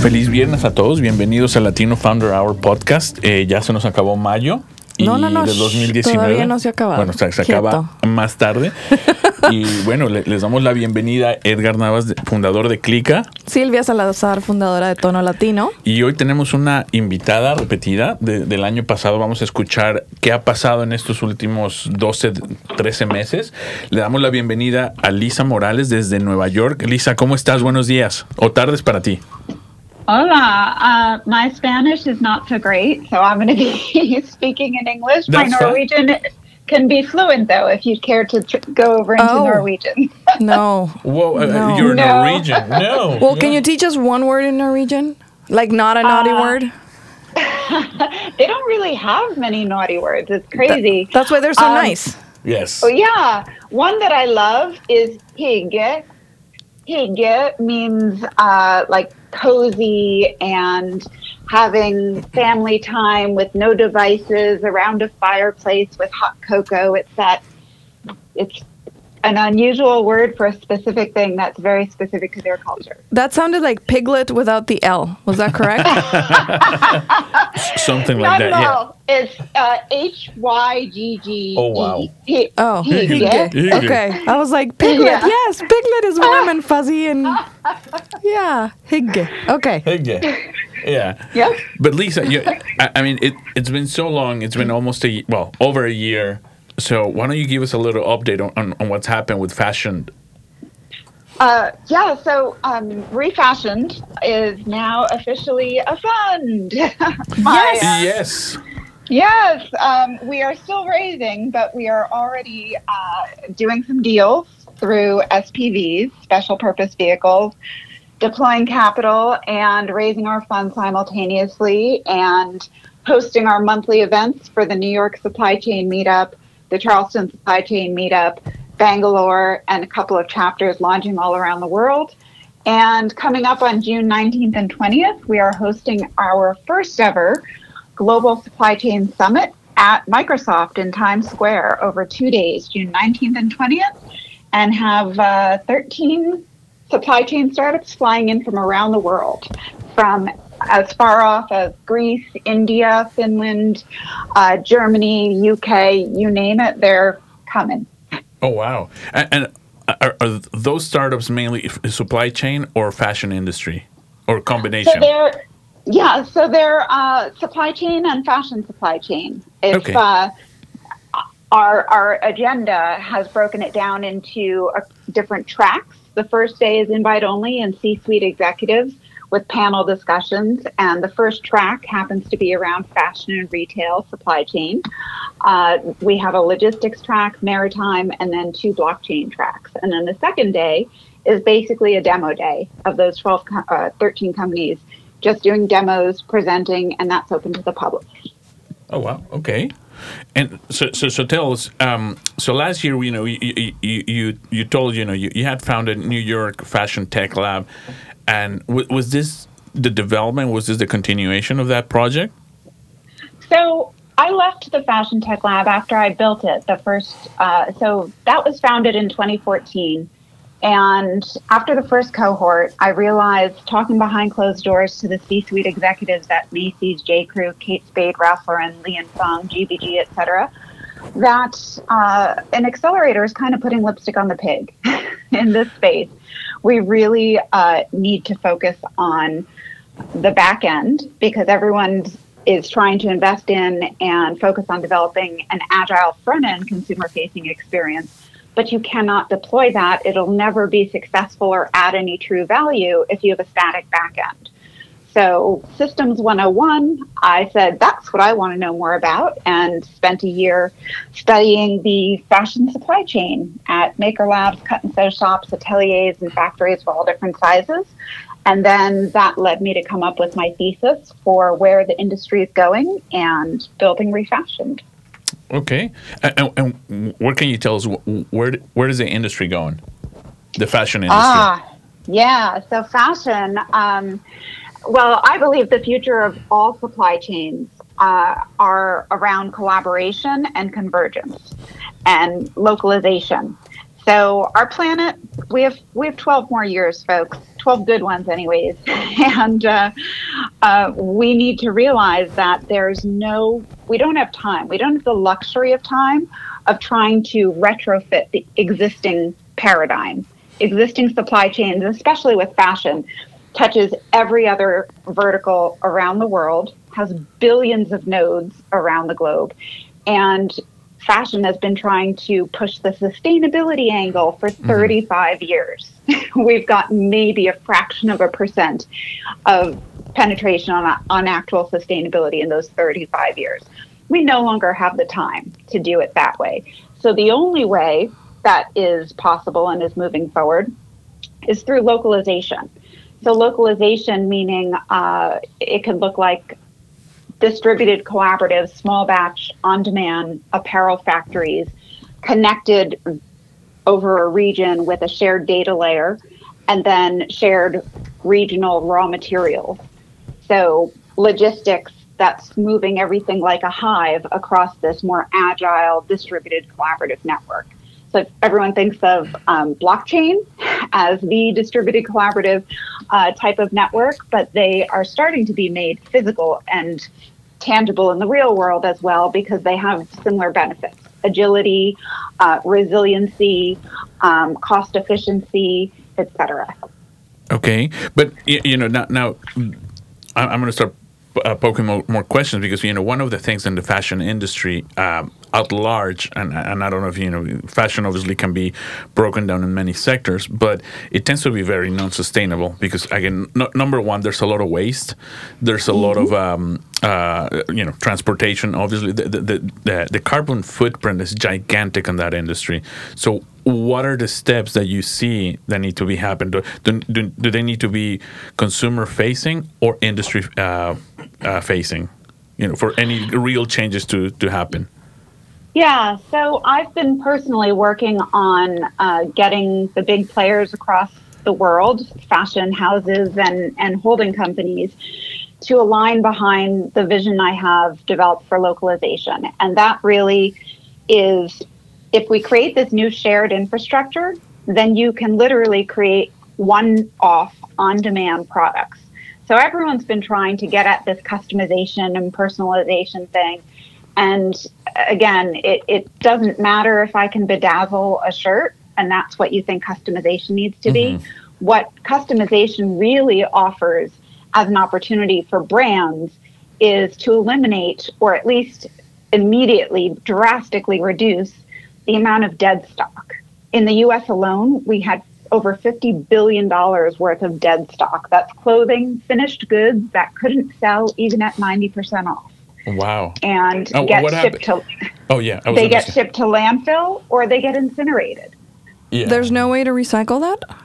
Feliz viernes a todos, bienvenidos a Latino Founder Hour Podcast. Eh, ya se nos acabó mayo. Y No, no, no, de shh, 2019. todavía no se ha acabado. Bueno, se, se Quieto. acaba más tarde. y bueno, le- les damos la bienvenida a Edgar Navas, fundador de Clica. Silvia Salazar, fundadora de Tono Latino. Y hoy tenemos una invitada repetida de- del año pasado. Vamos a escuchar qué ha pasado en estos últimos 12, 13 meses. Le damos la bienvenida a Lisa Morales desde Nueva York. Lisa, ¿cómo estás? Buenos días o tardes para ti. Hola, uh, my Spanish is not so great, so I'm going to be speaking in English. my That's fine. Norwegian can be fluent, though, if you'd care to tr- go over into Oh. Norwegian. No. Whoa, uh, No. you're No. Norwegian. No. Well, can you teach us one word in Norwegian? Like not a naughty Uh, word? they don't really have many naughty words. It's crazy. That's why they're so Um, nice. Yes. Oh, yeah. One that I love is hygge. Hygge means uh, like cozy and having family time with no devices around a fireplace with hot cocoa. It's that, it's an unusual word for a specific thing that's very specific to their culture. That sounded like piglet without the L. Was that correct? Something like Not that. at Yeah. It's uh, H Y G G. Oh, wow. Oh. Okay. I was like, piglet. Yes, piglet is warm and fuzzy and yeah, hygge. Okay. Yeah. Yeah. Yep. But Lisa, you, I, I mean, it, it's been so long. It's been almost a well over a year. So why don't you give us a little update on, on, on what's happened with fashion? Uh, yeah, so um, RefashionD is now officially a fund. My, uh, yes. Yes, um, we are still raising, but we are already uh, doing some deals through SPVs, special purpose vehicles, deploying capital and raising our funds simultaneously, and hosting our monthly events for the New York Supply Chain Meetup, the Charleston Supply Chain Meetup, Bangalore, and a couple of chapters launching all around the world. And coming up on June 19th and 20th, we are hosting our first ever Global Supply Chain Summit at Microsoft in Times Square over two days, June 19th and 20th, and have uh, 13 supply chain startups flying in from around the world, from as far off as Greece, India, Finland, uh, Germany, UK, you name it, they're coming. Oh wow. And, and are, are those startups mainly supply chain or fashion industry or So combination? they're, yeah, so they're uh, supply chain and fashion supply chain. If Okay. uh, our our agenda has broken it down into uh, different tracks. The first day is invite only and C-suite executives with panel discussions, and the first track happens to be around fashion and retail supply chain. Uh, we have a logistics track, maritime, and then two blockchain tracks. And then the second day is basically a demo day of those 12, uh, 13 companies just doing demos, presenting, and that's open to the public. Oh wow, okay. And so, so, so tell us. Um, so last year, you know, you you, you, you told you know you, you had founded New York Fashion Tech Lab, and w- was this the development? Was this the continuation of that project? So I left the Fashion Tech Lab after I built it. The first, uh, so that was founded in 2014. And after the first cohort, I realized talking behind closed doors to the C-suite executives at Macy's, J. Crew, Kate Spade, Ralph Lauren, Li and GBG, et cetera, that uh, an accelerator is kind of putting lipstick on the pig in this space. We really uh, need to focus on the back end because everyone is trying to invest in and focus on developing an agile front end consumer facing experience. But you cannot deploy that. It'll never be successful or add any true value if you have a static back end. So, Systems 101, I said, that's what I want to know more about, and spent a year studying the fashion supply chain at maker labs, cut and sew shops, ateliers, and factories for all different sizes. And then that led me to come up with my thesis for where the industry is going and building RefashionD. Okay. And, and what can you tell us? Where where is the industry going? The fashion industry. Ah, yeah. So fashion. Um, well, I believe the future of all supply chains uh, are around collaboration and convergence and localization. So our planet, we have we have 12 more years, folks. 12 good ones, anyways. and uh, uh, we need to realize that there's no, we don't have time. We don't have the luxury of time of trying to retrofit the existing paradigm, existing supply chains, especially with fashion touches every other vertical around the world, has billions of nodes around the globe. And fashion has been trying to push the sustainability angle for mm-hmm. 35 mm-hmm. years. We've got maybe a fraction of a percent of penetration on, on actual sustainability in those 35 years. We no longer have the time to do it that way. So the only way that is possible and is moving forward is through localization. So localization meaning uh, it could look like distributed collaboratives, small batch, on demand apparel factories connected over a region with a shared data layer and then shared regional raw materials. So logistics that's moving everything like a hive across this more agile, distributed collaborative network. So everyone thinks of um, blockchain as the distributed collaborative uh, type of network, but they are starting to be made physical and tangible in the real world as well because they have similar benefits agility, uh, resiliency, um, cost efficiency, etc. Okay, but you know now, now I'm going to start uh, poking more, more, questions because you know one of the things in the fashion industry um, at large, and, and I don't know if you know, fashion obviously can be broken down in many sectors, but it tends to be very non-sustainable because again, no, number one, there's a lot of waste, there's a mm-hmm. lot of um, uh, you know transportation. Obviously, the, the the, the carbon footprint is gigantic in that industry. So what are the steps that you see that need to be happen? Do, do, do they need to be consumer facing or industry uh, uh, facing? You know, for any real changes to to happen. Yeah, so I've been personally working on uh, getting the big players across the world, fashion houses and, and holding companies, to align behind the vision I have developed for localization. And that really is if we create this new shared infrastructure, then you can literally create one off on demand products. So everyone's been trying to get at this customization and personalization thing. And again, it, it doesn't matter if I can bedazzle a shirt and that's what you think customization needs to mm-hmm. be. What customization really offers as an opportunity for brands is to eliminate or at least immediately drastically reduce the amount of dead stock. In the US alone, we had over $50 billion worth of dead stock. That's clothing, finished goods that couldn't sell even at 90% off. Wow. And oh, get shipped to Oh yeah. They get shipped to landfill or they get incinerated. Yeah. There's no way to recycle that?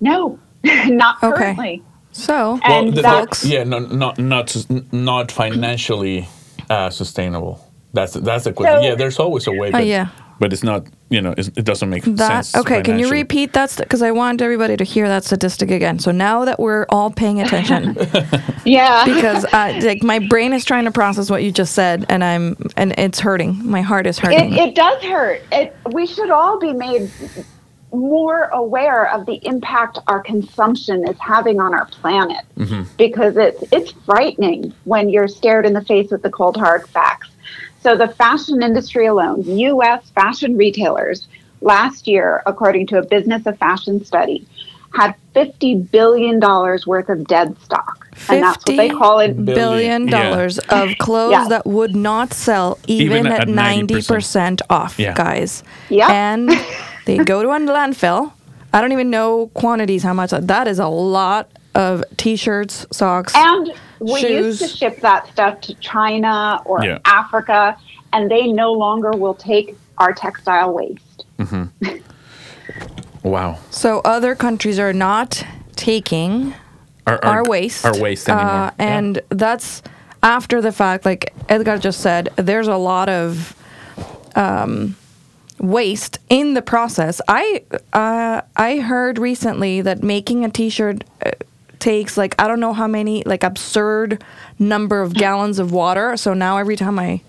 No. not okay. currently. So, and well, the, the, yeah, no, not not not financially uh, sustainable. That's that's the question. So, yeah, there's always a way. But, uh, yeah but it's not you know it doesn't make that, sense okay can you repeat that because i want everybody to hear that statistic again. So now that we're all paying attention yeah. because uh, like my brain is trying to process what you just said and i'm and it's hurting. My heart is hurting. it, it does hurt. It we should all be made more aware of the impact our consumption is having on our planet. Mm-hmm. because it's it's frightening when you're stared in the face with the cold hard facts so the fashion industry alone, US fashion retailers last year, according to a business of fashion study, had $50 billion worth of dead stock. And that's what they call it. Billion dollars yeah. of clothes yeah. that would not sell even, even at, at 90%, 90% off, yeah. guys. Yeah. And they go to a landfill. I don't even know quantities, how much. That is a lot of t-shirts, socks, and we shoes. used to ship that stuff to China or yeah. Africa, and they no longer will take our textile waste. Mm-hmm. wow. So other countries are not taking our, our, our waste, our waste anymore, uh, and yeah. that's after the fact. Like Edgar just said, there's a lot of. Um, waste in the process. I uh, I heard recently that making a T-shirt uh, takes like I don't know how many like absurd number of gallons of water. So now every time I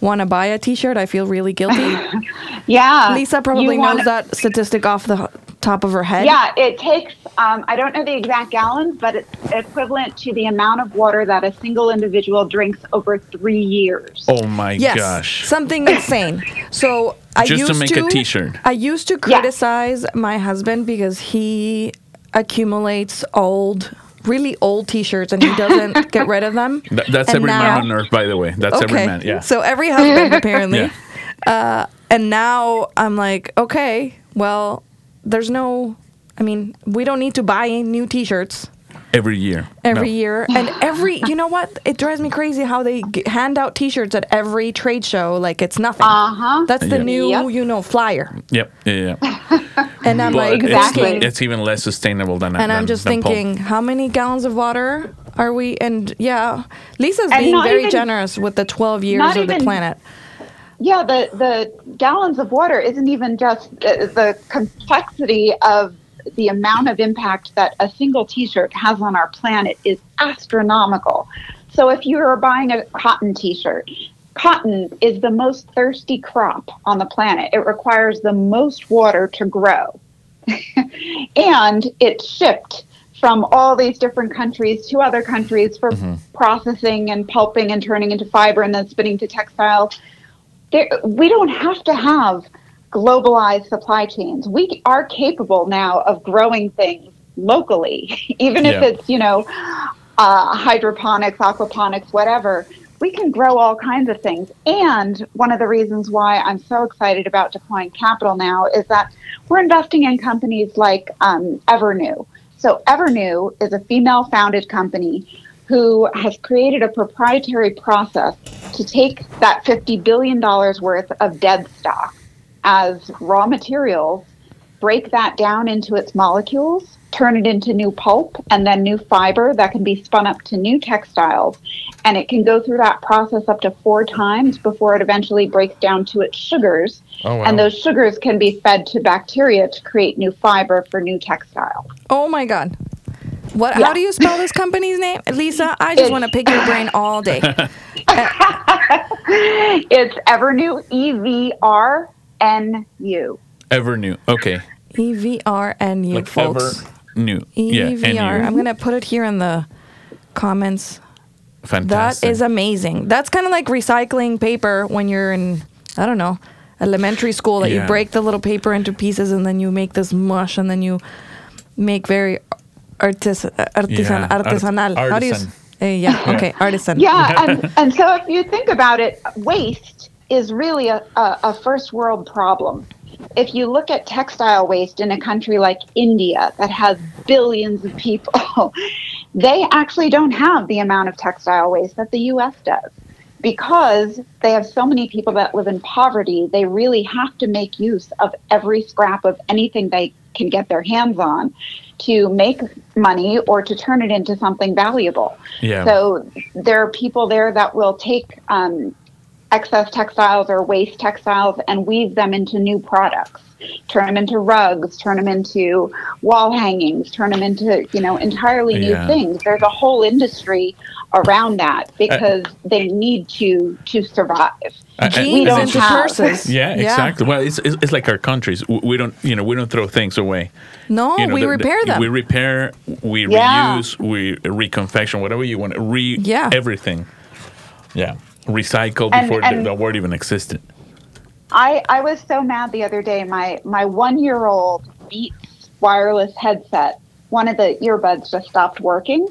want to buy a T-shirt, I feel really guilty. yeah, Lisa probably knows wanna... that statistic off the top of her head. Yeah, it takes. Um, I don't know the exact gallons, but it's equivalent to the amount of water that a single individual drinks over three years. Oh my yes, gosh! Something insane. So I just used to make to, a T-shirt. I used to criticize yeah. my husband because he accumulates old really old T-shirts and he doesn't get rid of them. Th- that's and every now, man on earth, by the way. That's okay. every man. Yeah. So every husband apparently. yeah. uh, and now I'm like, okay, well, there's no. I mean, we don't need to buy new T-shirts every year. Every no. year, and every you know what? It drives me crazy how they g- hand out T-shirts at every trade show like it's nothing. Uh huh. That's the yep. new yep. you know flyer. Yep. Yeah. yeah. and I'm but like, exactly. It's, it's, even less sustainable than. That. And than, I'm just thinking, pulp. how many gallons of water are we? And yeah, Lisa's and being very even, generous with the 12 years of even, the planet. Yeah, the the gallons of water isn't even just the, the complexity of the amount of impact that a single t-shirt has on our planet is astronomical. So if you are buying a cotton t-shirt, cotton is the most thirsty crop on the planet. It requires the most water to grow. and it's shipped from all these different countries to other countries for mm-hmm. processing and pulping and turning into fiber and then spinning to textiles. There, we don't have to have globalized supply chains. We are capable now of growing things locally, even if yeah. it's, you know, uh, hydroponics, aquaponics, whatever. We can grow all kinds of things. And one of the reasons why I'm so excited about deploying capital now is that we're investing in companies like um, Evrnu. So, Evrnu is a female founded company who has created a proprietary process to take that $50 billion worth of dead stock as raw materials, break that down into its molecules, turn it into new pulp and then new fiber that can be spun up to new textiles. And it can go through that process up to four times before it eventually breaks down to its sugars. Oh, wow. And those sugars can be fed to bacteria to create new fiber for new textiles. Oh my God. What? Yeah. How do you spell this company's name, Lisa? I just want to pick your brain all day. Uh, it's Evrnu, E V R N U. Evrnu. Okay. E V R N U, like folks. Ever new. E V R. I'm gonna put it here in the comments. Fantastic. That is amazing. That's kind of like recycling paper when you're in, I don't know, elementary school. That yeah. you break the little paper into pieces and then you make this mush and then you make very artis- artisan- yeah. artisanal. Art- How do you? Uh, yeah. Okay. Artisan. Yeah, and, and so if you think about it, waste is really a, a, a first world problem. If you look at textile waste in a country like India that has billions of people, they actually don't have the amount of textile waste that the US does. Because they have so many people that live in poverty, they really have to make use of every scrap of anything they can get their hands on to make money or to turn it into something valuable. Yeah. So there are people there that will take um, excess textiles or waste textiles and weave them into new products turn them into rugs turn them into wall hangings turn them into you know entirely new yeah. things there's a whole industry around that because uh, they need to to survive uh, we don't into have. purses. Yeah, exactly. Yeah. Well, it's, it's, it's like our countries. We don't you know we don't throw things away. No, you know, we the, repair the, them. We repair, we yeah. reuse, we reconfection, whatever you want. To re yeah. everything. Yeah recycled and, before and the, the word even existed. I, I was so mad the other day. My my one year old Beats wireless headset, one of the earbuds just stopped working.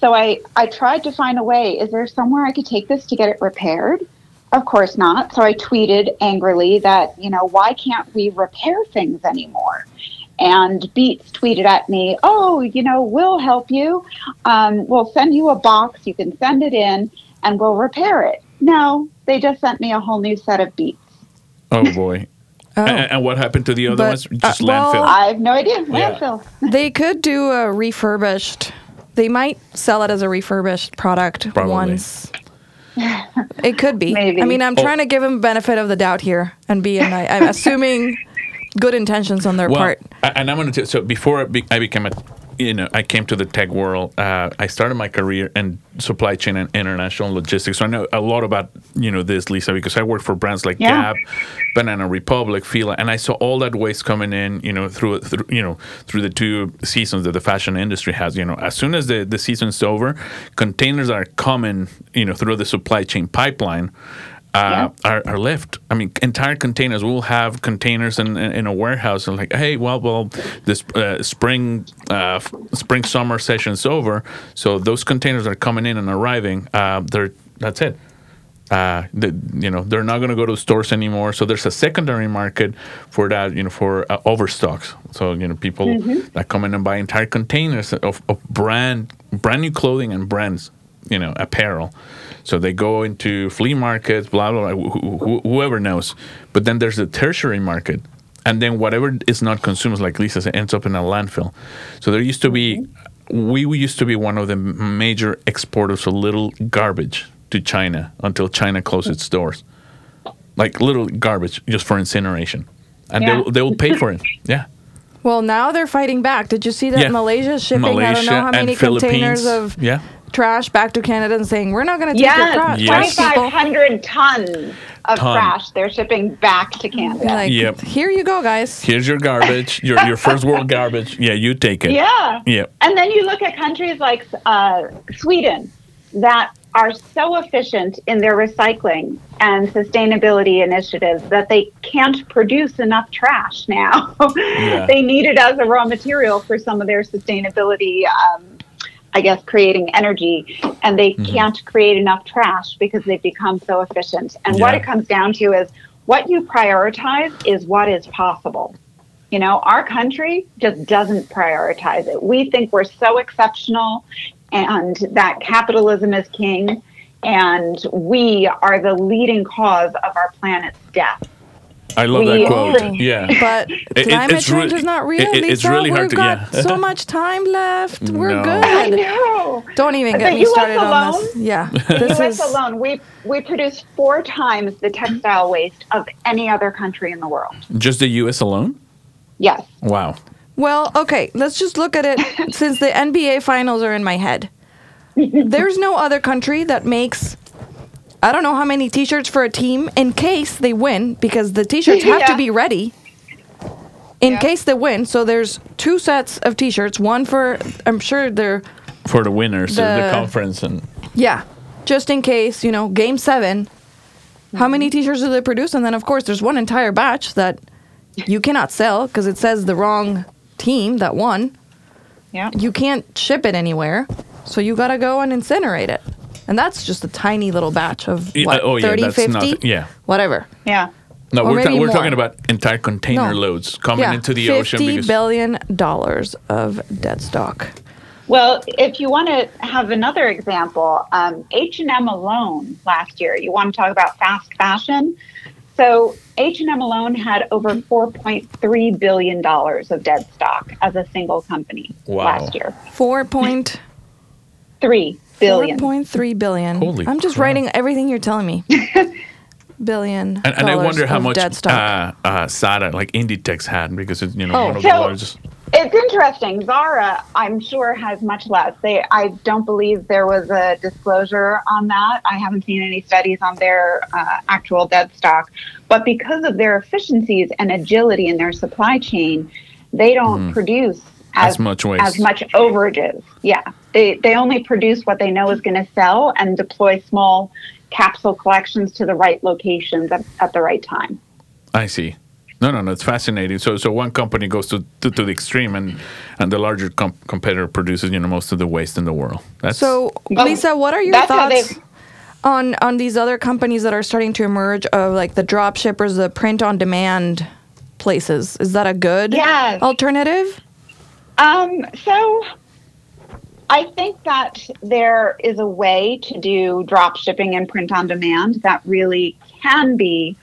So I, I tried to find a way. Is there somewhere I could take this to get it repaired? Of course not. So I tweeted angrily that, you know, why can't we repair things anymore? And Beats tweeted at me, "Oh, you know, we'll help you. Um, we'll send you a box. You can send it in, and we'll repair it." No, they just sent me a whole new set of Beats. Oh boy. Oh. And, and what happened to the other But, ones? Just uh, well, landfill. I have no idea. Yeah. Landfill. They could do a refurbished. They might sell it as a refurbished product Probably. once. It could be. Maybe. I mean, I'm Oh. trying to give them benefit of the doubt here and be. And I, I'm assuming good intentions on their well, part. and I'm going to. So before I became a, you know, I came to the tech world. Uh, I started my career in supply chain and international logistics. So I know a lot about you know this, Lisa, because I worked for brands like Yeah. Gap, Banana Republic, Fila, and I saw all that waste coming in. You know, through, through you know through the two seasons that the fashion industry has. You know, as soon as the the season's over, containers are coming. You know, through the supply chain pipeline. Uh, are, are left. I mean, entire containers. We'll have containers in, in, in a warehouse and like, hey, well, well, this uh, spring, uh, spring summer session's over, so those containers are coming in and arriving. Uh, they're that's it. Uh, the, you know, they're not going to go to stores anymore. So there's a secondary market for that. You know, for uh, overstocks. So you know, people that come in and buy entire containers of, of brand brand new clothing and brands. You know, apparel. So they go into flea markets, blah blah. blah wh- wh- whoever knows. But then there's the tertiary market, and then whatever is not consumed, like Lisa said, ends up in a landfill. So there used to be, we we used to be one of the major exporters of little garbage to China until China closed its doors, like little garbage just for incineration, and Yeah. they they will pay for it. Yeah. Well, now they're fighting back. Did you see that Yeah. Malaysia is shipping? I don't know how many containers of Yeah. Trash back to Canada and saying we're not going to take your Yes, trash. Yes. 2,500 tons of Ton. trash they're shipping back to Canada. Like, Yep. here you go, guys. Here's your garbage, your your first world garbage. Yeah, you take it. Yeah. Yeah. And then you look at countries like uh, Sweden that are so efficient in their recycling and sustainability initiatives that they can't produce enough trash now. Yeah. they need it as a raw material for some of their sustainability. Um, I guess creating energy, and they Mm-hmm. can't create enough trash because they've become so efficient. And what it comes down to is what you prioritize is what is possible. You know, our country just doesn't prioritize it. We think we're so exceptional and that capitalism is king, and we are the leading cause of our planet's death. I love We- that quote. Oh. Yeah. But it- climate it's change re- is not real. it- it- it's Lisa. really hard We've to- got yeah. so much time left. We're No. I good. know. Don't even The get me US started on this. Yeah, The U.S. is alone, we we produce four times the textile waste of any other country in the world. Just the U.S. alone? Yes. Wow. well. Okay, let's just look at it. Since the NBA finals are in my head, there's no other country that makes. I don't know how many T-shirts for a team in case they win, because the T-shirts have to be ready in Yeah. case they win. So there's two sets of T-shirts. One for I'm sure they're For the winners of the The- conference and Yeah, just in case, you know, game seven. How many T-shirts do they produce? And then, of course, there's one entire batch that you cannot sell because it says the wrong team that won. Yeah. You can't ship it anywhere, so you gotta go and incinerate it. And that's just a tiny little batch of Yeah, what, oh, yeah, 30, 50? nothing. Yeah. Whatever. Yeah. no, Or we're, ta- we're more. talking about entire container No. loads coming yeah, into the $50 ocean because billion dollars of dead stock. Well, if you want to have another example, um, H&M alone last year, you want to talk about fast fashion. So H&M alone had over 4.3 billion dollars of dead stock as a single company Wow. last year. Four point Three billion. four point three billion. Holy I'm just crap. writing everything you're telling me. billion. and, and I wonder how much dead stock. uh, uh, Zara, like Inditex, had because it's you know Oh. one of the So- largest. It's interesting. Zara, I'm sure, has much less. They, I don't believe there was a disclosure on that. I haven't seen any studies on their uh, actual dead stock. But because of their efficiencies and agility in their supply chain, they don't produce Mm-hmm. As as, much waste. as much overages. Yeah, they they only produce what they know is going to sell and deploy small capsule collections to the right locations at, at the right time. I see. No, no, no. It's fascinating. So, so one company goes to, to, to the extreme, and and the larger com- competitor produces you know most of the waste in the world. That's So, Well, Lisa, what are your that's thoughts on on these other companies that are starting to emerge of like the drop shippers, the print on demand places. Is that a good Yes. alternative? Um, so I think that there is a way to do drop shipping and print on demand that really can be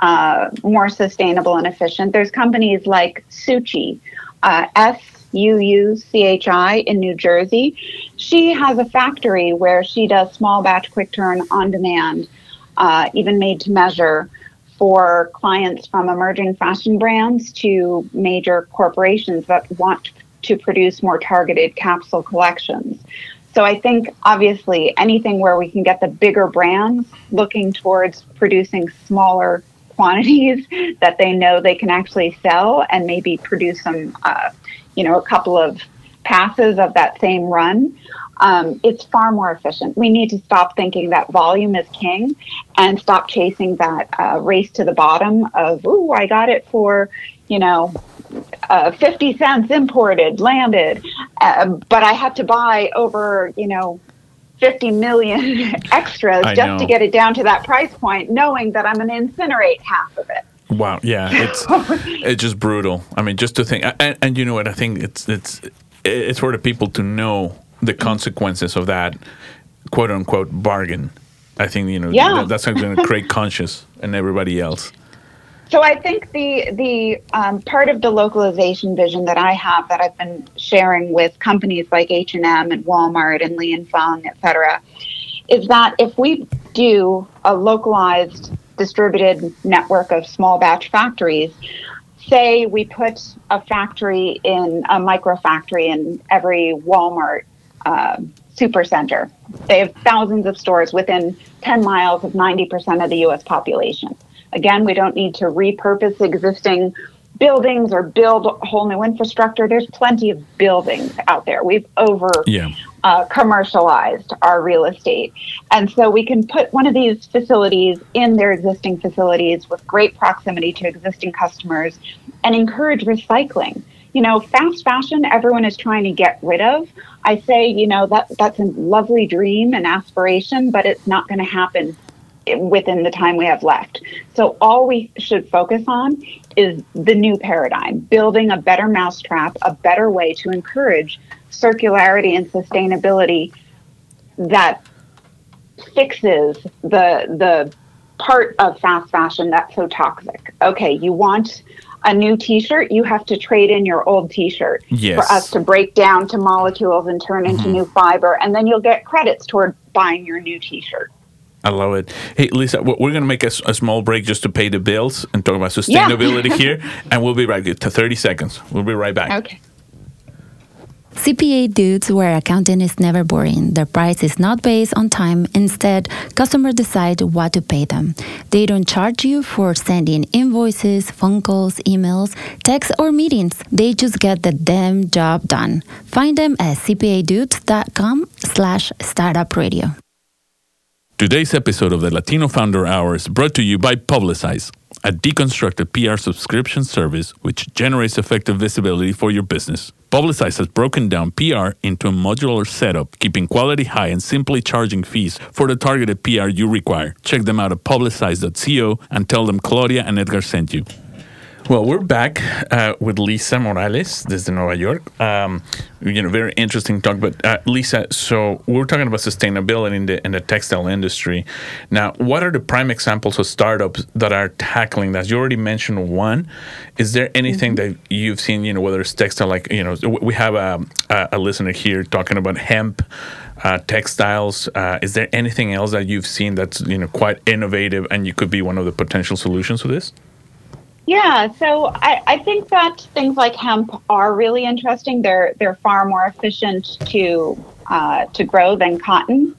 uh, more sustainable and efficient. There's companies like Suuchi, uh, S U U C H I in New Jersey. She has a factory where she does small batch quick turn on demand, uh, even made to measure for clients from emerging fashion brands to major corporations that want to produce more targeted capsule collections. So I think obviously anything where we can get the bigger brands looking towards producing smaller quantities that they know they can actually sell and maybe produce some, uh, you know, a couple of passes of that same run. Um, it's far more efficient. We need to stop thinking that volume is king and stop chasing that uh, race to the bottom of, ooh, I got it for, you know, uh, 50 cents imported, landed, uh, but I had to buy over, you know, 50 million extras I just know. to get it down to that price point, knowing that I'm going to incinerate half of it. Wow, yeah, it's it's just brutal. I mean, just to think, and, and you know what? I think it's it's it's for the people to know the consequences of that quote unquote bargain. I think you know Yeah. that, that's going to create conscious and everybody else. So I think the the um, part of the localization vision that I have that I've been sharing with companies like H and M and Walmart and Li and Fung, et cetera, is that if we do a localized distributed network of small batch factories, say we put a factory in a micro factory in every Walmart um super center. They have thousands of stores within 10 miles of 90% of the US population. Again, we don't need to repurpose existing buildings or build whole new infrastructure. There's plenty of buildings out there. We've over Yeah. uh, commercialized our real estate. And so we can put one of these facilities in their existing facilities with great proximity to existing customers and encourage recycling. You know, fast fashion, everyone is trying to get rid of. I say, you know, that that's a lovely dream and aspiration, but it's not going to happen within the time we have left. So all we should focus on is the new paradigm, building a better mousetrap, a better way to encourage circularity and sustainability that fixes the the part of fast fashion that's so toxic. Okay, you want a new t-shirt, you have to trade in your old t-shirt Yes. for us to break down to molecules and turn into mm-hmm. new fiber and then you'll get credits toward buying your new t-shirt. I love it. Hey, Lisa, we- we're going to make a small break just to pay the bills and talk about sustainability here, and we'll be right back to 30 seconds. We'll be right back. Okay. CPA dudes where accounting is never boring. Their price is not based on time. Instead, customers decide what to pay them. They don't charge you for sending invoices, phone calls, emails, texts, or meetings. They just get the damn job done. Find them at cpadudes.com slash startup radio. Today's episode of the Latino Founder Hour is brought to you by Publicize, a deconstructed PR subscription service which generates effective visibility for your business. Publicize has broken down PR into a modular setup, keeping quality high and simply charging fees for the targeted PR you require. Check them out at publicize.co and tell them Claudia and Edgar sent you. Well, we're back uh, with Lisa Morales desde Nueva York. Um, you know, very interesting talk. But uh, Lisa, so we're talking about sustainability in the in the textile industry. Now, what are the prime examples of startups that are tackling that? You already mentioned one. Is there anything that you've seen? You know, whether it's textile, like you know, we have a a, a listener here talking about hemp. Uh, textiles. Uh, is there anything else that you've seen that's you know quite innovative and you could be one of the potential solutions for this? Yeah, so I, I think that things like hemp are really interesting. They're they're far more efficient to uh, to grow than cotton.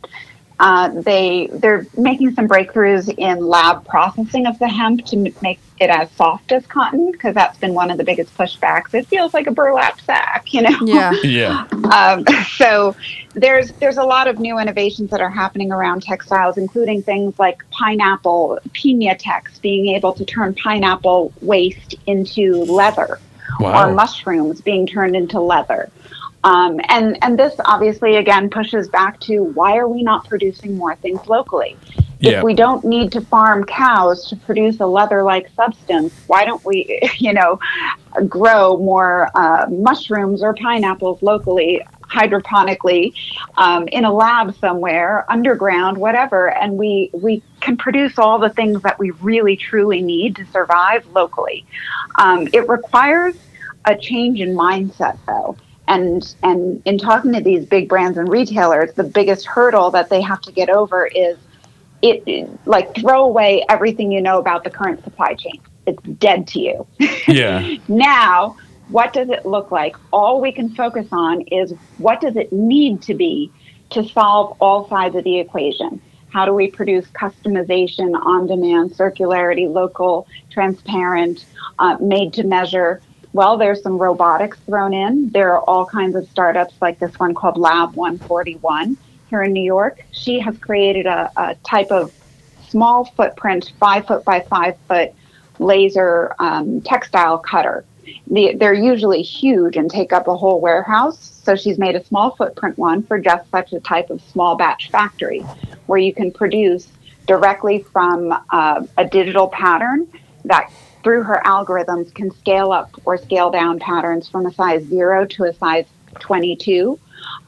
Uh, they they're making some breakthroughs in lab processing of the hemp to m- make it as soft as cotton because that's been one of the biggest pushbacks. It feels like a burlap sack, you know. Yeah. Yeah. Um, so there's there's a lot of new innovations that are happening around textiles, including things like pineapple Piñatex, being able to turn pineapple waste into leather, Wow. or mushrooms being turned into leather. Um, and and this obviously again pushes back to why are we not producing more things locally? Yeah. If we don't need to farm cows to produce a leather-like substance, why don't we, you know, grow more uh, mushrooms or pineapples locally, hydroponically, um, in a lab somewhere, underground, whatever, and we we can produce all the things that we really truly need to survive locally. Um, it requires a change in mindset, though. And, and in talking to these big brands and retailers, the biggest hurdle that they have to get over is it, like throw away everything you know about the current supply chain. It's dead to you. Yeah. now, what does it look like? All we can focus on is what does it need to be to solve all sides of the equation? How do we produce customization, on demand, circularity, local, transparent, uh, made to measure? Well, there's some robotics thrown in. There are all kinds of startups like this one called Lab 141 here in New York. She has created a, a type of small footprint, five foot by five foot laser um, textile cutter. The, they're usually huge and take up a whole warehouse. So she's made a small footprint one for just such a type of small batch factory where you can produce directly from uh, a digital pattern that through her algorithms can scale up or scale down patterns from a size zero to a size 22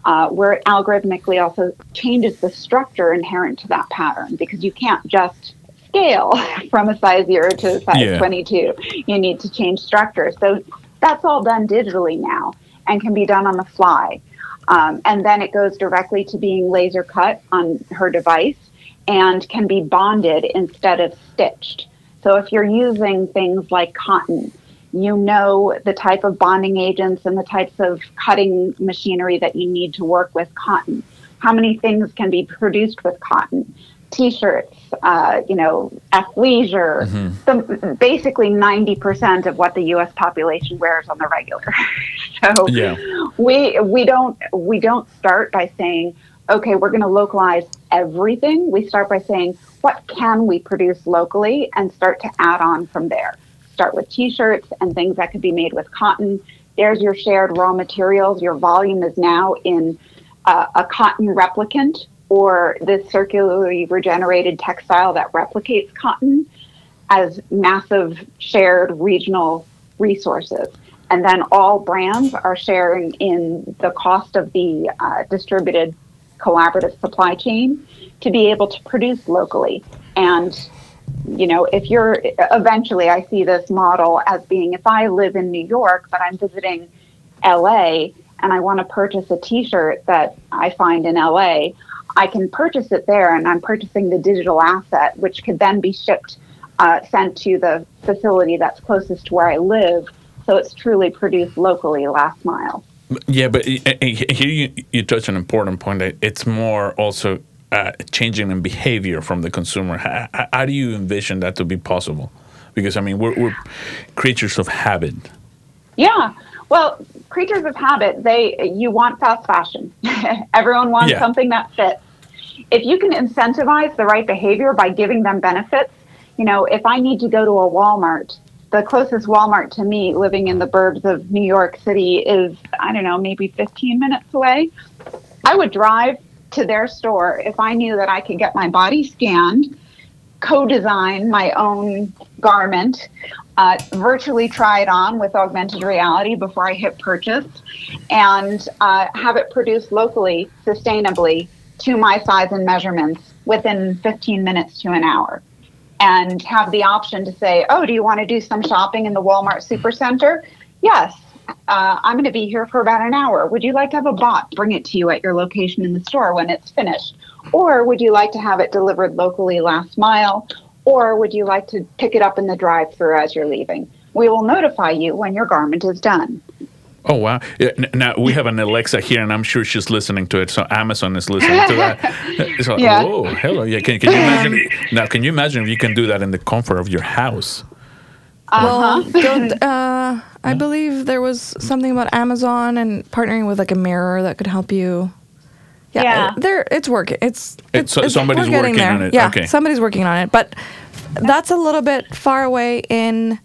uh, where it algorithmically also changes the structure inherent to that pattern because you can't just scale from a size zero to a size Yeah. 22. You need to change structure. So that's all done digitally now and can be done on the fly. Um, and then it goes directly to being laser cut on her device and can be bonded instead of stitched. So if you're using things like cotton, you know the type of bonding agents and the types of cutting machinery that you need to work with cotton. How many things can be produced with cotton? T-shirts, uh, you know, athleisure, the, basically 90% of what the U.S. population wears on the regular. so Yeah. we we don't we don't start by saying, okay, we're going to localize everything. We start by saying, what can we produce locally, and start to add on from there. Start with T-shirts and things that could be made with cotton. There's your shared raw materials. Your volume is now in uh, a cotton replicant or this circularly regenerated textile that replicates cotton as massive shared regional resources. And then all brands are sharing in the cost of the uh, distributed collaborative supply chain to be able to produce locally. And, you know, if you're eventually, I see this model as being if I live in New York, but I'm visiting LA and I want to purchase a t shirt that I find in LA, I can purchase it there and I'm purchasing the digital asset, which could then be shipped, uh, sent to the facility that's closest to where I live. So it's truly produced locally last mile. Yeah, but here you, you touch an important point. It's more also uh, changing in behavior from the consumer. How, how- how do you envision that to be possible? Because I mean, we're, we're creatures of habit. Yeah. Well, creatures of habit, they you want fast fashion. Everyone wants Yeah. something that fits. If you can incentivize the right behavior by giving them benefits, you know, if I need to go to a Walmart, the closest Walmart to me living in the burbs of New York City is, I don't know, maybe 15 minutes away. I would drive to their store if I knew that I could get my body scanned, co design my own garment, uh, virtually try it on with augmented reality before I hit purchase, and uh, have it produced locally, sustainably, to my size and measurements within 15 minutes to an hour. And have the option to say, oh, do you want to do some shopping in the Walmart Supercenter? Yes, uh, I'm going to be here for about an hour. Would you like to have a bot bring it to you at your location in the store when it's finished? Or would you like to have it delivered locally last mile? Or would you like to pick it up in the drive through as you're leaving? We will notify you when your garment is done. Oh wow! Now we have an Alexa here, and I'm sure she's listening to it. So Amazon is listening to that. So, Yeah. Oh, hello! Yeah, can, can you imagine? now, can you imagine if you can do that in the comfort of your house? Well, don't, uh, I believe there was something about Amazon and partnering with like a mirror that could help you. Yeah, Yeah. uh, there it's working. It's, it's, so- it's- somebody's working there. on it. Yeah, Okay. somebody's working on it, but that's a little bit far away in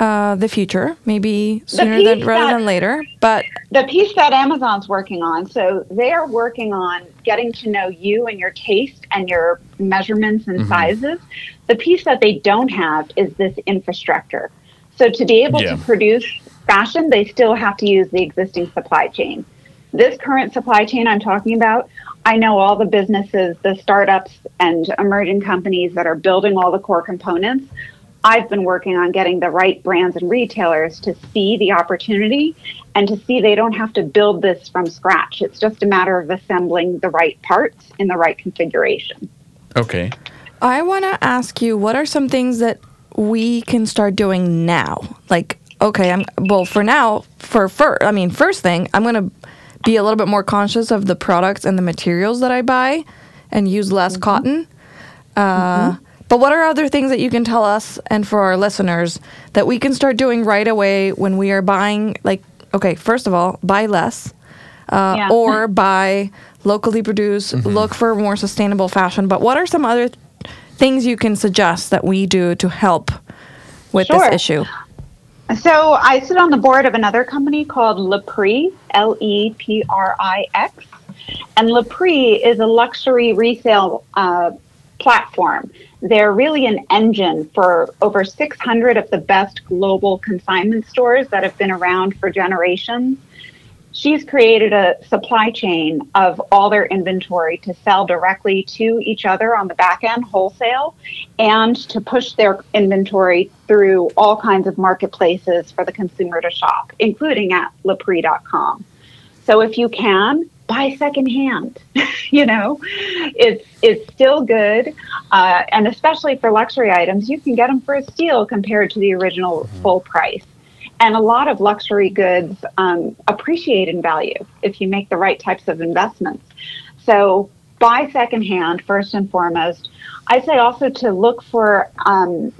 uh, the future, maybe sooner than piece rather that- than later. But the piece that Amazon's working on. So they are working on getting to know you and your taste and your measurements and sizes. The piece that they don't have is this infrastructure. So to be able Yeah. to produce fashion, they still have to use the existing supply chain. This current supply chain I'm talking about, I know all the businesses, the startups and emerging companies that are building all the core components. I've been working on getting the right brands and retailers to see the opportunity and to see they don't have to build this from scratch. It's just a matter of assembling the right parts in the right configuration. Okay. I want to ask you, what are some things that we can start doing now? Like, okay, I'm well for now. For first, I mean, first thing, I'm gonna be a little bit more conscious of the products and the materials that I buy, and use less cotton. Uh, But what are other things that you can tell us and for our listeners that we can start doing right away when we are buying? Like, okay, first of all, buy less, uh, Yeah. or buy locally produced. Look for more sustainable fashion. But what are some other things you can suggest that we do to help with Sure. this issue? So I sit on the board of another company called Leprix, L E P R I X, and Leprix is a luxury resale uh, platform. They're really an engine for over 600 of the best global consignment stores that have been around for generations. She's created a supply chain of all their inventory to sell directly to each other on the back end, wholesale, and to push their inventory through all kinds of marketplaces for the consumer to shop, including at Leprix.com. So if you can, buy secondhand. you know, it's it's still good, uh, and especially for luxury items, you can get them for a steal compared to the original full price. And a lot of luxury goods um, appreciate in value if you make the right types of investments. So buy secondhand first and foremost. I say also to look for um,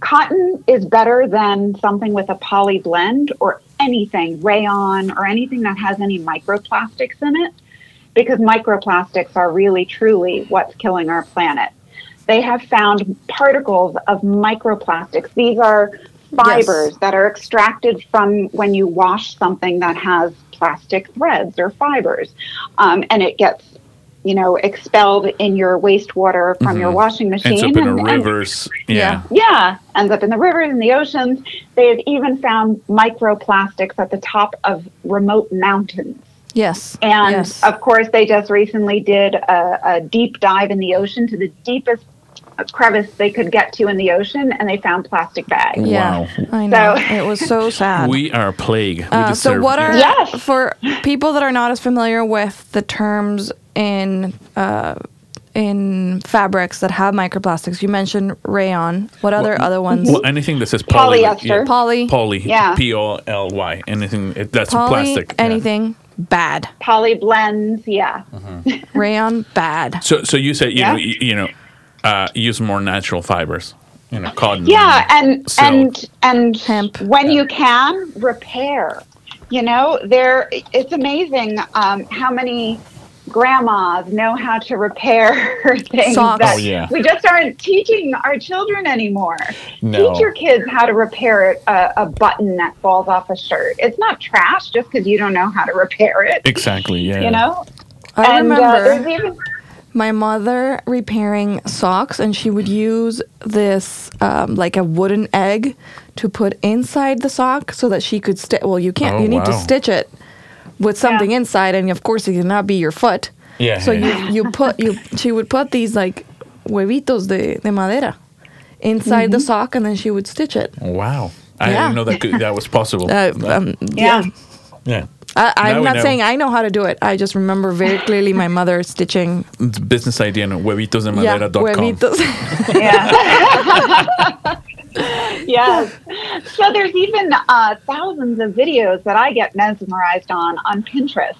cotton is better than something with a poly blend or anything rayon or anything that has any microplastics in it because microplastics are really truly what's killing our planet. They have found particles of microplastics. These are fibers that are extracted from when you wash something that has plastic threads or fibers um, and it gets you know expelled in your wastewater from your mm-hmm. washing machine Ends up in and- a and- rivers. Yeah. yeah, ends up in the rivers and the oceans. They have even found microplastics at the top of remote mountains. Yes. And yes. of course, they just recently did a, a deep dive in the ocean to the deepest crevice they could get to in the ocean, and they found plastic bags. yeah, Wow. I know. So- it was so sad. We are a plague. We Uh, so what are Yes. for people that are not as familiar with the terms in uh, in fabrics that have microplastics? You mentioned rayon. What other other ones? Well, anything that says poly, Polyester. yeah. Poly. poly, Yeah. P O L Y, anything that's Poly, plastic. yeah. anything bad. Poly blends, yeah. Rayon bad. So, so you said you Yeah. know you, you know uh, use more natural fibers, you know, cotton. Yeah, and silk. and and Hemp. when you can repair, you know, there it's amazing um, how many grandmas know how to repair things Socks. that Oh, yeah. we just aren't teaching our children anymore. No. Teach your kids how to repair a, a button that falls off a shirt. It's not trash just because you don't know how to repair it. exactly. Yeah. You know, I and uh, remember there's even my mother repairing socks, and she would use this um, like a wooden egg to put inside the sock so that she could stitch. Well, you can't. Oh, you need to stitch it with something inside, and of course, it cannot be your foot. Yeah, So yeah. you you put you she would put these like huevitos de, de madera inside the sock, and then she would stitch it. Wow. I Yeah. didn't know that could, that was possible. Uh, um, yeah. yeah. I, Now I'm not know. saying I know how to do it. I just remember very clearly my mother stitching. It's a business idea on Yeah, huevitosdemadera.com. huevitos. Yeah. yes. So there's even uh, thousands of videos that I get mesmerized on on Pinterest.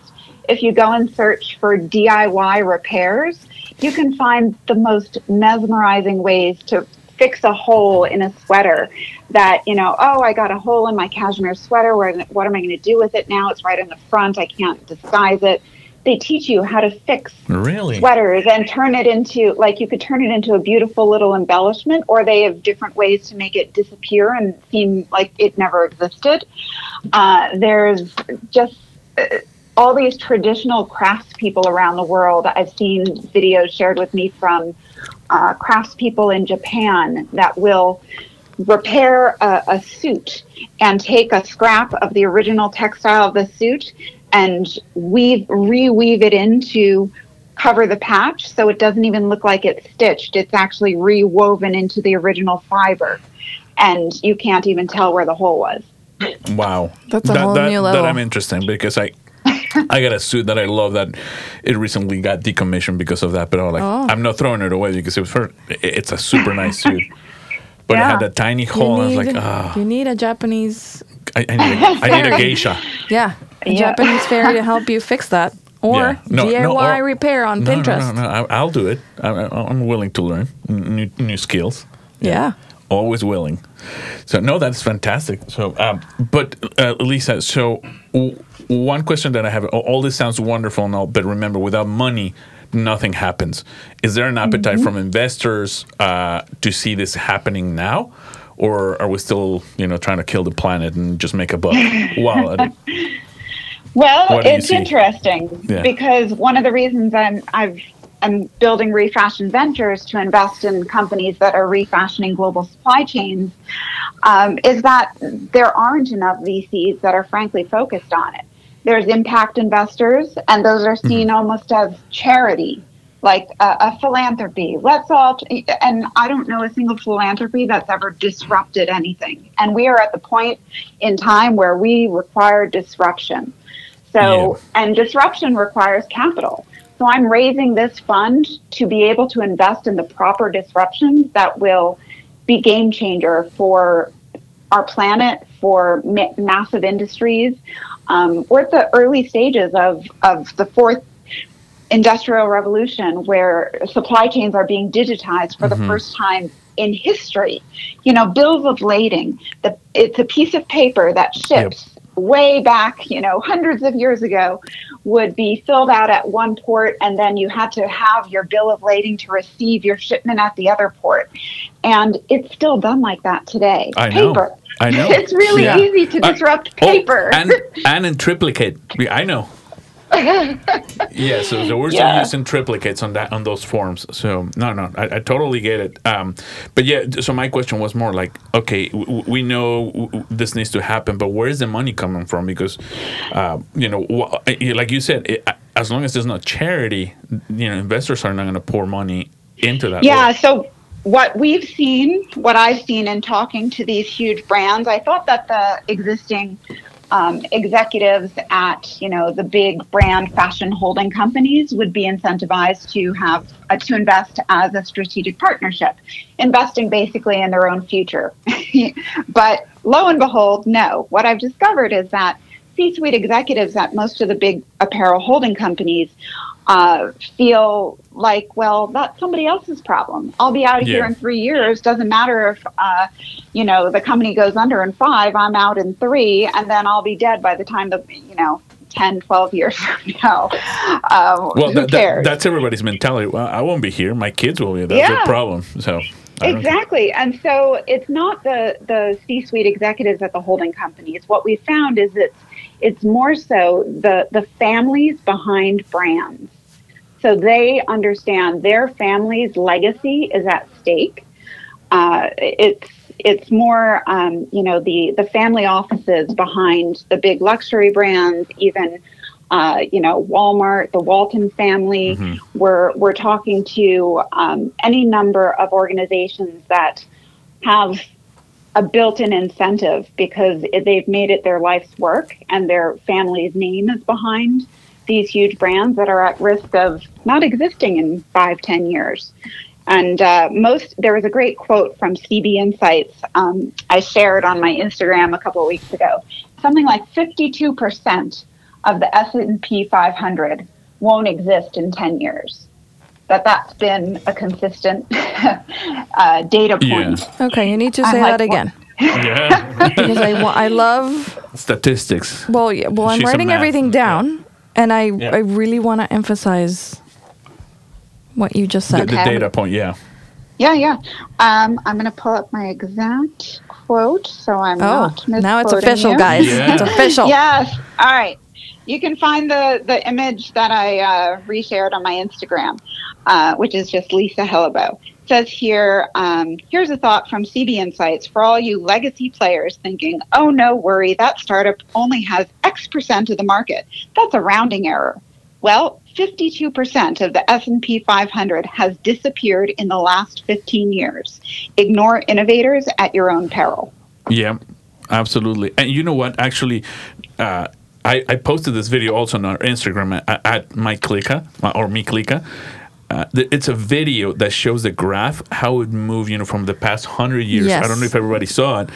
If you go and search for DIY repairs, you can find the most mesmerizing ways to fix a hole in a sweater that, you know, oh, I got a hole in my cashmere sweater. Where, what am I going to do with it now? It's right in the front. I can't disguise it. they teach you how to fix Really? sweaters and turn it into like you could turn it into a beautiful little embellishment or they have different ways to make it disappear and seem like it never existed uh, there's just uh, all these traditional craftspeople around the world i've seen videos shared with me from uh, craftspeople in japan that will repair a, a suit and take a scrap of the original textile of the suit and weave reweave it into cover the patch so it doesn't even look like it's stitched. It's actually rewoven into the original fiber. And you can't even tell where the hole was. Wow, That's a that, whole that, new That. I'm interested in because I, I got a suit that I love that it recently got decommissioned because of that. But I was like, Oh. I'm not throwing it away because it was for, it's a super nice suit. But it had a tiny You hole, and I was like, ah, you need a Japanese, I, I, need a, I need a geisha. yeah, a Yeah. Japanese fairy to help you fix that, or Yeah. No, DIY no, or- repair on No, Pinterest. no, no, no. I, I'll do it. I, I, I'm willing to learn new, new skills. Yeah. always willing. So no, that's fantastic. So, um, but uh, Lisa, so w- one question that I have: all- this sounds wonderful and all, but remember, without money, nothing happens. Is there an appetite from investors uh, to see this happening now? Or are we still, you know, trying to kill the planet and just make a buck? Wow, Well, do it's interesting Yeah. because one of the reasons I'm I've I'm building RefashionD Ventures to invest in companies that are refashioning global supply chains um, is that there aren't enough VCs that are frankly focused on it. There's impact investors, and those are seen mm-hmm. almost as charity, like a, a philanthropy. Let's all, t- and I don't know a single philanthropy that's ever disrupted anything. And we are at the point in time where we require disruption. So, and disruption requires capital. So, I'm raising this fund to be able to invest in the proper disruptions that will be game changer for our planet, for ma- massive industries. Um, we're at the early stages of, of the fourth industrial revolution where supply chains are being digitized for the first time in history. You know, bills of lading, the, it's a piece of paper that ships way back, you know, hundreds of years ago would be filled out at one port and then you had to have your bill of lading to receive your shipment at the other port. And it's still done like that today. I know. paper. I know. It's really Yeah. easy to Uh, disrupt oh, paper. and and in triplicate. I know. yeah, so, so we're still Yeah. using triplicates on that on those forms. So no, no, I, I totally get it. Um, but yeah, so my question was more like, okay, we know this needs to happen, but where is the money coming from? Because, uh, you know, like you said, it, as long as there's not charity, you know, investors are not going to pour money into that. Yeah, work. so what we've seen, what I've seen in talking to these huge brands, I thought that the existing um, executives at you know the big brand fashion holding companies would be incentivized to have uh, to invest as a strategic partnership, investing basically in their own future. but lo and behold, no. What I've discovered is that C-suite executives at most of the big apparel holding companies uh, feel like, well, that's somebody else's problem. I'll be out of here in three years. Doesn't matter if, uh, you know, the company goes under in five, I'm out in three, and then I'll be dead by the time the, you know, 10, 12 years from now. Um, well, that, that, that's everybody's mentality. Well, I won't be here. My kids will be. That's Yeah. problem. So Exactly. And so it's not the, the C suite executives at the holding companies. What we found is it's it's more so the, the families behind brands. So they understand their family's legacy is at stake. Uh, it's it's more um, you know the the family offices behind the big luxury brands, even uh, you know Walmart, the Walton family. We're we're talking to um, any number of organizations that have a built-in incentive because it, they've made it their life's work and their family's name is behind these huge brands that are at risk of not existing in five, ten years. And uh, most, there was a great quote from CB Insights um, I shared on my Instagram a couple of weeks ago. Something like 52% of the S&P 500 won't exist in 10 years. That that's been a consistent uh, data Yeah. point. Okay, you need to say like, that again yeah. because I, wa- I love statistics. Well, yeah, well, I'm She's writing everything down, and I Yeah. I really want to emphasize what you just said. the Okay. data point, yeah. Yeah, yeah. Um, I'm going to pull up my exact quote so I'm oh, not now it's official, you. guys. Yeah. It's official. Yes. All right. You can find the, the image that I uh, reshared on my Instagram, uh, which is just Lisa Hellebo. Says here, um, here's a thought from CB Insights for all you legacy players thinking, oh, no worry, that startup only has X percent of the market. That's a rounding error. Well, 52% of the S&P 500 has disappeared in the last 15 years. Ignore innovators at your own peril. Yeah, absolutely. And you know what? Actually, uh, I, I posted this video also on our Instagram at, at uh, or me. Uh, it's a video that shows the graph how it moved, you know, from the past hundred years. I don't know if everybody saw it.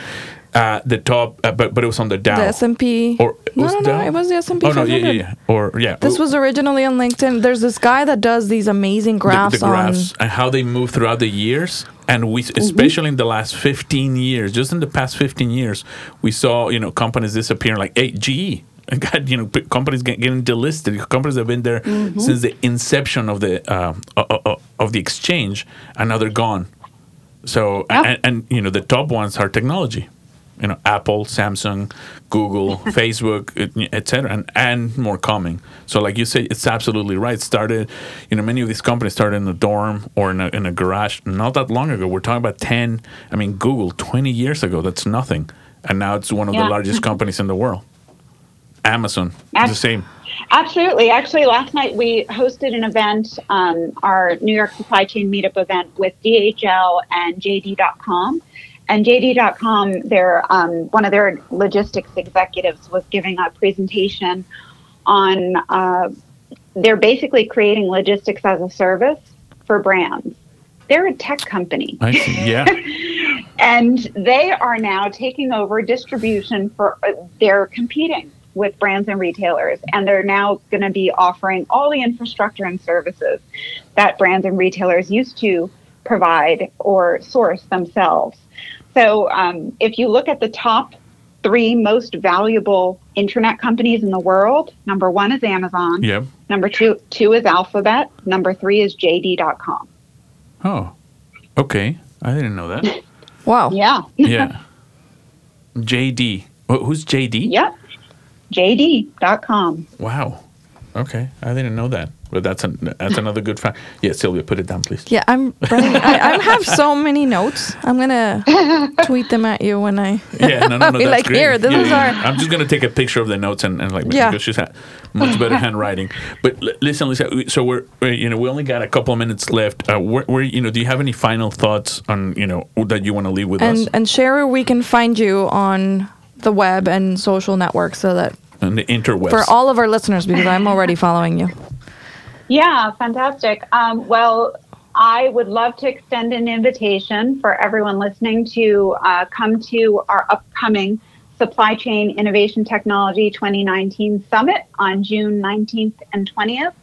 Uh, the top, uh, but but it was on the Dow. The S&P. Or no, no, no. It was the S&P Oh no, yeah, yeah, yeah. Or yeah. This was originally on LinkedIn. There's this guy that does these amazing graphs, the graphs and how they move throughout the years and we Mm-hmm. especially in the last 15 years just in the past 15 years we saw you know companies disappearing like hey GE and got you know companies get, getting delisted. Companies have been there Mm-hmm. since the inception of the uh, uh, uh, of the exchange and now they're gone. So Yeah. and, and you know the top ones are technology. You know apple samsung google facebook etc and and more coming. So like you say it's absolutely right. Started you know many of these companies started in a dorm or in a, in a garage not that long ago. We're talking about 10 i mean google 20 years ago. That's nothing. And now it's one of the largest companies in the world amazon it's the same Absolutely. Actually, last night we hosted an event, um, our New York Supply Chain Meetup event with DHL and JD.com. And JD.com, their um, one of their logistics executives was giving a presentation on. Uh, they're basically creating logistics as a service for brands. They're a tech company I see. yeah and they are now taking over distribution for uh, they're competing with brands and retailers and they're now going to be offering all the infrastructure and services that brands and retailers used to provide or source themselves. So um, if you look at the top three most valuable internet companies in the world number one is amazon Yep. number two two is alphabet number three is jd.com oh okay. I didn't know that. Wow. yeah. Yeah. Jd who's jd Yep. JD.com. Wow. Okay, I didn't know that, but that's an, that's another good fact. Yeah, Sylvia, put it down, please. Yeah, I'm. Bringing, I, I have so many notes. I'm gonna tweet them at you when I. Yeah, no, no, no. Be that's like, great. here, this Yeah, is yeah, our- I'm just gonna take a picture of the notes and, and like Yeah. because she's had much better handwriting. But l- listen, Lisa. So we're you know we only got a couple of minutes left. Uh, where, where you know do you have any final thoughts on you know that you want to leave with And us and share where we can find you on the web and social networks so that on the interwebs? for all of our listeners because I'm already following you. Yeah, fantastic. Um, well, I would love to extend an invitation for everyone listening to uh, come to our upcoming Supply Chain Innovation Technology 2019 Summit on June 19th and 20th.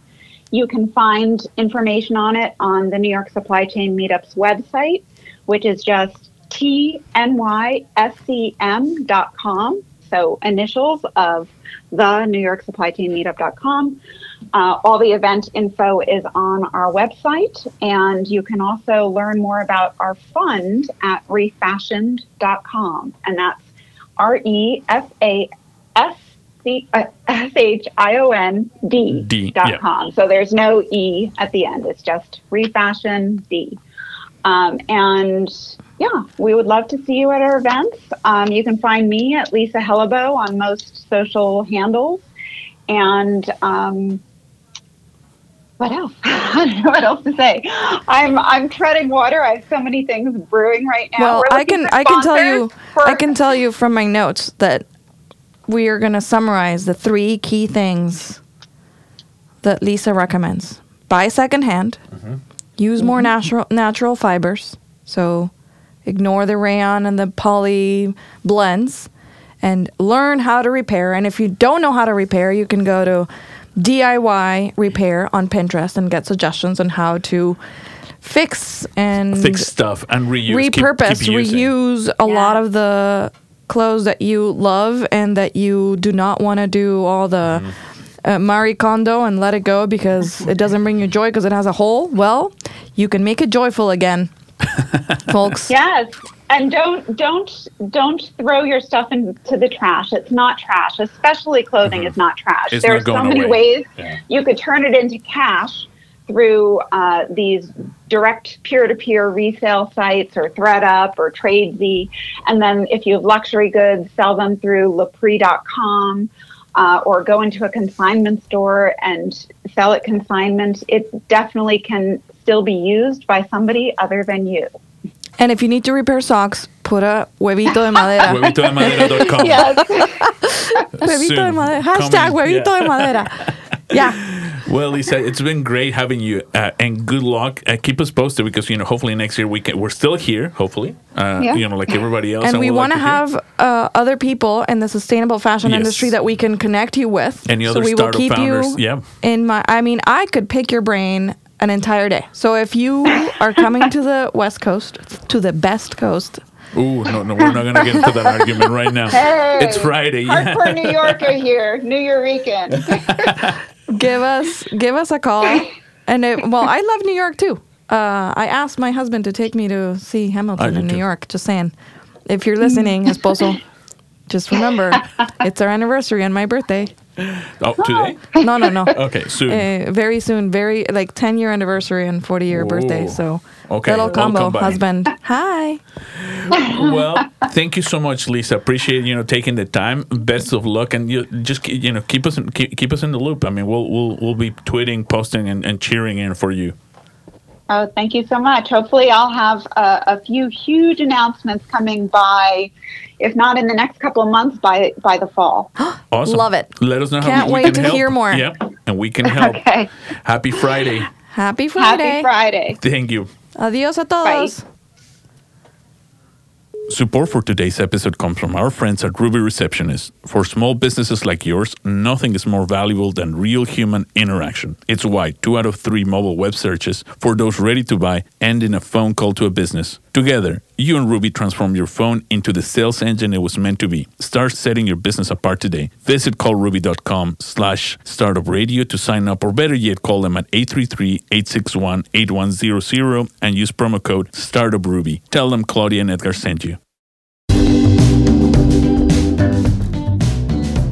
You can find information on it on the New York Supply Chain Meetups website, which is just tnyscm.com. So initials of the New York Supply Chain Meetup.com. Uh, all the event info is on our website, and you can also learn more about our fund at refashiond.com, and that's R E F A S C uh, S H I O N D dot yeah. com. So there's no E at the end. It's just refashion D. Um, and yeah, we would love to see you at our events. Um, you can find me at Lisa Hellebo on most social handles. And um, what else? I don't know what else to say. I'm I'm treading water. I have so many things brewing right now. Well, We're I can I can tell you for- I can tell you from my notes that we are going to summarize the three key things that Lisa recommends. Buy secondhand. Use more natural natural fibers. So ignore the rayon and the poly blends and learn how to repair. And if you don't know how to repair, you can go to DIY repair on Pinterest and get suggestions on how to fix and fix stuff and reuse, repurpose, keep using. reuse a Yeah. lot of the clothes that you love and that you do not want to do all the uh, Marie Kondo and let it go because it doesn't bring you joy because it has a hole. Well, you can make it joyful again, folks. Yes. And don't don't don't throw your stuff into the trash. It's not trash, especially clothing is not trash. Mm-hmm. It's there not are so many away. ways Yeah. you could turn it into cash through uh, these direct peer-to-peer resale sites or thredUP or Tradesy, and then if you have luxury goods, sell them through Leprix.com. Uh, or go into a consignment store and sell it consignment. It definitely can still be used by somebody other than you. And if you need to repair socks, put a huevito de madera. huevito Huevitodemadera.com. Yes. huevito de madera. Hashtag Coming. huevito Yeah. de madera. Yeah. Well, Lisa, it's been great having you, uh, and good luck. Uh, keep us posted because you know, hopefully next year we can. We're still here, hopefully. Uh, Yeah. You know, like everybody else. and we we'd want like to have uh, other people in the sustainable fashion Yes. industry that we can connect you with. Any so other we will startup keep founders, you yeah. in my. I mean, I could pick your brain an entire day. So if you are coming to the West Coast, to the best coast, Ooh, no, no, we're not gonna get into that argument right now. Hey, it's Friday. Yeah. Hardcore New Yorker here, Nuyorican. give us give us a call. And it, well, I love New York too. Uh, I asked my husband to take me to see Hamilton in New too. York. Just saying, if you're listening, esposo, just remember it's our anniversary and my birthday. Oh, today? No, no, no. Okay, soon. Uh, very soon, very like 10 year anniversary and 40 year birthday. So, Okay, little combo, husband. Hi. well, thank you so much, Lisa. Appreciate you know taking the time. Best of luck, and you just you know keep us in, keep, keep us in the loop. I mean, we'll we'll we'll be tweeting, posting, and, and cheering in for you. Oh, thank you so much. Hopefully, I'll have a, a few huge announcements coming by, if not in the next couple of months, by by the fall. Awesome. Love it. Let us know how we Can't we wait can to help. hear more. Yep, and we can help. Okay. Happy Friday. Happy Friday. Happy Friday. Thank you. Adios a todos. Support for today's episode comes from our friends at Ruby Receptionist. For small businesses like yours, nothing is more valuable than real human interaction. It's why two out of three mobile web searches for those ready to buy end in a phone call to a business. Together, you and Ruby transform your phone into the sales engine it was meant to be. Start setting your business apart today. Visit callruby.com slash startup radio to sign up, or better yet, call them at 833-861-8100 and use promo code StartupRuby. Tell them Claudia and Edgar sent you.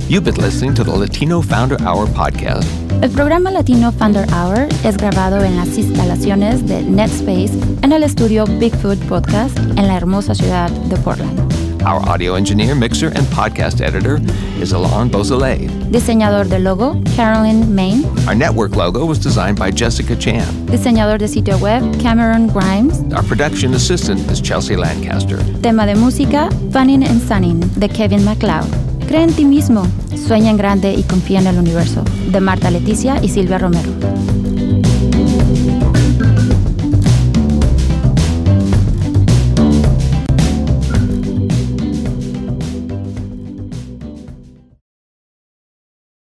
You've been listening to the Latino Founder Hour podcast. El programa Latino Founder Hour es grabado en las instalaciones de NetSpace en el estudio Bigfoot Podcast en la hermosa ciudad de Portland. Our audio engineer, mixer, and podcast editor is Alon Beausoleil. Diseñador de logo, Carolyn Main. Our network logo was designed by Jessica Chan. Diseñador de sitio web, Cameron Grimes. Our production assistant is Chelsea Lancaster. Tema de música, Funnin' and Sunning, de Kevin MacLeod. Cree en ti mismo, sueña en grande y confía en el universo, de Marta Leticia y Silvia Romero.